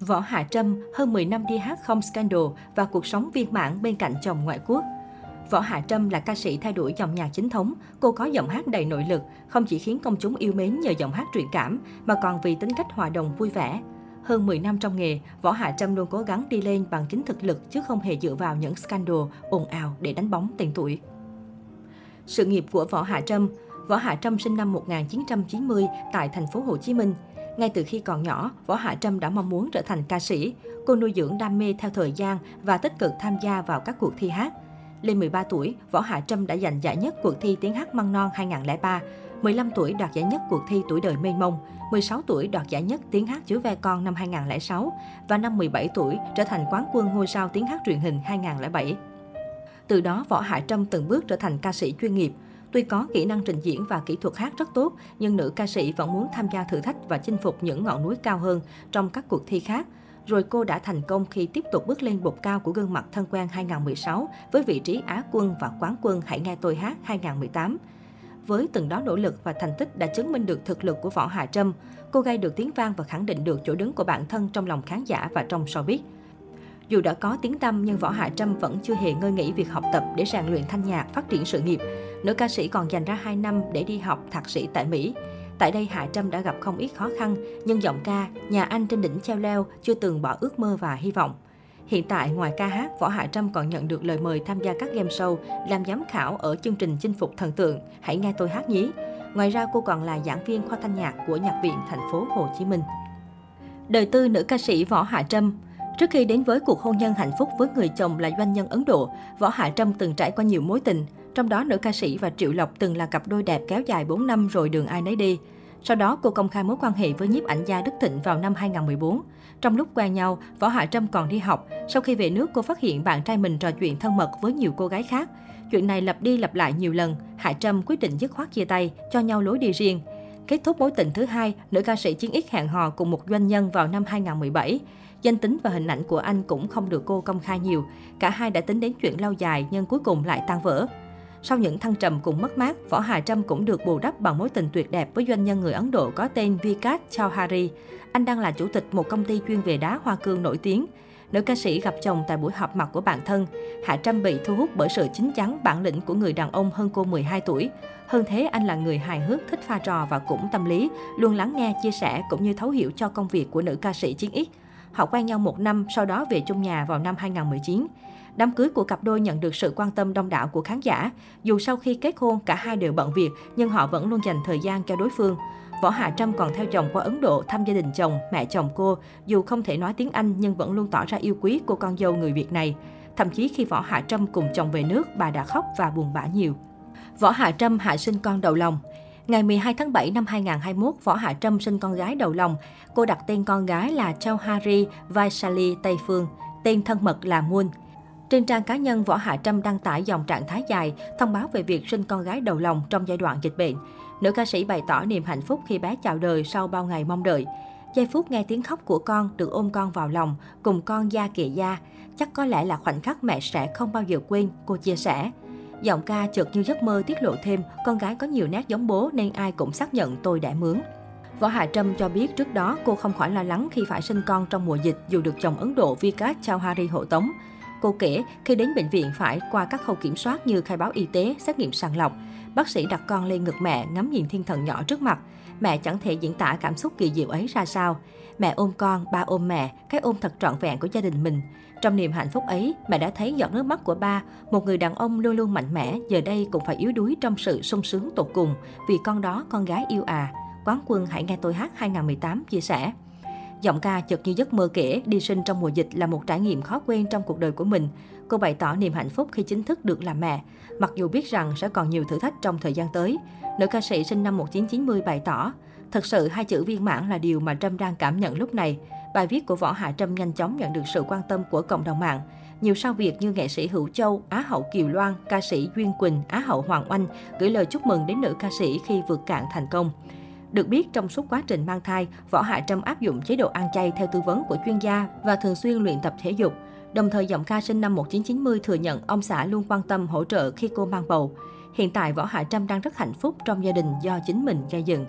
Võ Hạ Trâm hơn 10 năm đi hát không scandal và cuộc sống viên mãn bên cạnh chồng ngoại quốc. Võ Hạ Trâm là ca sĩ thay đổi dòng nhạc chính thống. Cô có giọng hát đầy nội lực, không chỉ khiến công chúng yêu mến nhờ giọng hát truyền cảm, mà còn vì tính cách hòa đồng vui vẻ. Hơn 10 năm trong nghề, Võ Hạ Trâm luôn cố gắng đi lên bằng chính thực lực chứ không hề dựa vào những scandal, ồn ào để đánh bóng tên tuổi. Sự nghiệp của Võ Hạ Trâm Võ Hạ Trâm sinh năm 1990 tại thành phố Hồ Chí Minh. Ngay từ khi còn nhỏ, Võ Hạ Trâm đã mong muốn trở thành ca sĩ. Cô nuôi dưỡng đam mê theo thời gian và tích cực tham gia vào các cuộc thi hát. Lên 13 tuổi, Võ Hạ Trâm đã giành giải nhất cuộc thi tiếng hát măng non 2003. 15 tuổi đoạt giải nhất cuộc thi tuổi đời mênh mông, 16 tuổi đoạt giải nhất tiếng hát chứa ve con năm 2006 và năm 17 tuổi trở thành quán quân ngôi sao tiếng hát truyền hình 2007. Từ đó, Võ Hạ Trâm từng bước trở thành ca sĩ chuyên nghiệp. Tuy có kỹ năng trình diễn và kỹ thuật hát rất tốt, nhưng nữ ca sĩ vẫn muốn tham gia thử thách và chinh phục những ngọn núi cao hơn trong các cuộc thi khác. Rồi cô đã thành công khi tiếp tục bước lên bục cao của gương mặt thân quen 2016 với vị trí Á quân và quán quân Hãy nghe tôi hát 2018. Với từng đó nỗ lực và thành tích đã chứng minh được thực lực của Võ Hà Trâm, cô gây được tiếng vang và khẳng định được chỗ đứng của bản thân trong lòng khán giả và trong showbiz. Dù đã có tiếng tăm nhưng Võ Hạ Trâm vẫn chưa hề ngơi nghỉ việc học tập để rèn luyện thanh nhạc, phát triển sự nghiệp. Nữ ca sĩ còn dành ra 2 năm để đi học thạc sĩ tại Mỹ. Tại đây Hạ Trâm đã gặp không ít khó khăn, nhưng giọng ca, nhà anh trên đỉnh treo leo chưa từng bỏ ước mơ và hy vọng. Hiện tại, ngoài ca hát, Võ Hạ Trâm còn nhận được lời mời tham gia các game show, làm giám khảo ở chương trình Chinh phục thần tượng, Hãy nghe tôi hát nhí. Ngoài ra, cô còn là giảng viên khoa thanh nhạc của Nhạc viện thành phố Hồ Chí Minh. Đời tư nữ ca sĩ Võ Hạ Trâm Trước khi đến với cuộc hôn nhân hạnh phúc với người chồng là doanh nhân Ấn Độ, Võ Hạ Trâm từng trải qua nhiều mối tình. Trong đó, nữ ca sĩ và Triệu Lộc từng là cặp đôi đẹp kéo dài 4 năm rồi đường ai nấy đi. Sau đó, cô công khai mối quan hệ với nhiếp ảnh gia Đức Thịnh vào năm 2014. Trong lúc quen nhau, Võ Hạ Trâm còn đi học. Sau khi về nước, cô phát hiện bạn trai mình trò chuyện thân mật với nhiều cô gái khác. Chuyện này lặp đi lặp lại nhiều lần. Hạ Trâm quyết định dứt khoát chia tay, cho nhau lối đi riêng. Kết thúc mối tình thứ hai, nữ ca sĩ chiến ít hẹn hò cùng một doanh nhân vào năm 2017. Danh tính và hình ảnh của anh cũng không được cô công khai nhiều. Cả hai đã tính đến chuyện lâu dài nhưng cuối cùng lại tan vỡ. Sau những thăng trầm cùng mất mát, Võ Hà Trâm cũng được bù đắp bằng mối tình tuyệt đẹp với doanh nhân người Ấn Độ có tên Vikas Chauhari. Anh đang là chủ tịch một công ty chuyên về đá hoa cương nổi tiếng. Nữ ca sĩ gặp chồng tại buổi họp mặt của bạn thân. Hạ Trâm bị thu hút bởi sự chính chắn, bản lĩnh của người đàn ông hơn cô 12 tuổi. Hơn thế, anh là người hài hước, thích pha trò và cũng tâm lý, luôn lắng nghe, chia sẻ cũng như thấu hiểu cho công việc của nữ ca sĩ chiến X. Họ quen nhau một năm, sau đó về chung nhà vào năm 2019. Đám cưới của cặp đôi nhận được sự quan tâm đông đảo của khán giả. Dù sau khi kết hôn, cả hai đều bận việc, nhưng họ vẫn luôn dành thời gian cho đối phương. Võ Hạ Trâm còn theo chồng qua Ấn Độ thăm gia đình chồng, mẹ chồng cô. Dù không thể nói tiếng Anh nhưng vẫn luôn tỏ ra yêu quý cô con dâu người Việt này. Thậm chí khi Võ Hạ Trâm cùng chồng về nước, bà đã khóc và buồn bã nhiều. Võ Hạ Trâm hạ sinh con đầu lòng. Ngày 12 tháng 7 năm 2021, Võ Hạ Trâm sinh con gái đầu lòng. Cô đặt tên con gái là Chauhari Vaishali Tây Phương, tên thân mật là Moon. Trên trang cá nhân, Võ Hạ Trâm đăng tải dòng trạng thái dài thông báo về việc sinh con gái đầu lòng trong giai đoạn dịch bệnh. Nữ ca sĩ bày tỏ niềm hạnh phúc khi bé chào đời sau bao ngày mong đợi. Giây phút nghe tiếng khóc của con, được ôm con vào lòng, cùng con da kề da. Chắc có lẽ là khoảnh khắc mẹ sẽ không bao giờ quên, cô chia sẻ. Giọng ca chợt như giấc mơ tiết lộ thêm, con gái có nhiều nét giống bố nên ai cũng xác nhận tôi đã mướn. Võ Hạ Trâm cho biết trước đó cô không khỏi lo lắng khi phải sinh con trong mùa dịch dù được chồng Ấn Độ Vikas Chauhari hộ tống. Cô kể, khi đến bệnh viện phải qua các khâu kiểm soát như khai báo y tế, xét nghiệm sàng lọc. Bác sĩ đặt con lên ngực mẹ, ngắm nhìn thiên thần nhỏ trước mặt. Mẹ chẳng thể diễn tả cảm xúc kỳ diệu ấy ra sao. Mẹ ôm con, ba ôm mẹ, cái ôm thật trọn vẹn của gia đình mình. Trong niềm hạnh phúc ấy, mẹ đã thấy giọt nước mắt của ba, một người đàn ông luôn luôn mạnh mẽ, giờ đây cũng phải yếu đuối trong sự sung sướng tột cùng, vì con đó con gái yêu à. Quán quân Hãy nghe tôi hát 2018 chia sẻ. Giọng ca chợt như giấc mơ kể, đi sinh trong mùa dịch là một trải nghiệm khó quên trong cuộc đời của mình. Cô bày tỏ niềm hạnh phúc khi chính thức được làm mẹ, mặc dù biết rằng sẽ còn nhiều thử thách trong thời gian tới. Nữ ca sĩ sinh năm 1990 bày tỏ, Thật sự hai chữ viên mãn là điều mà Trâm đang cảm nhận lúc này. Bài viết của Võ Hạ Trâm nhanh chóng nhận được sự quan tâm của cộng đồng mạng. Nhiều sao Việt như nghệ sĩ Hữu Châu, Á hậu Kiều Loan, ca sĩ Duyên Quỳnh, Á hậu Hoàng Oanh gửi lời chúc mừng đến nữ ca sĩ khi vượt cạn thành công. Được biết, trong suốt quá trình mang thai, Võ Hạ Trâm áp dụng chế độ ăn chay theo tư vấn của chuyên gia và thường xuyên luyện tập thể dục. Đồng thời, giọng ca sinh năm 1990 thừa nhận ông xã luôn quan tâm hỗ trợ khi cô mang bầu. Hiện tại, Võ Hạ Trâm đang rất hạnh phúc trong gia đình do chính mình gây dựng.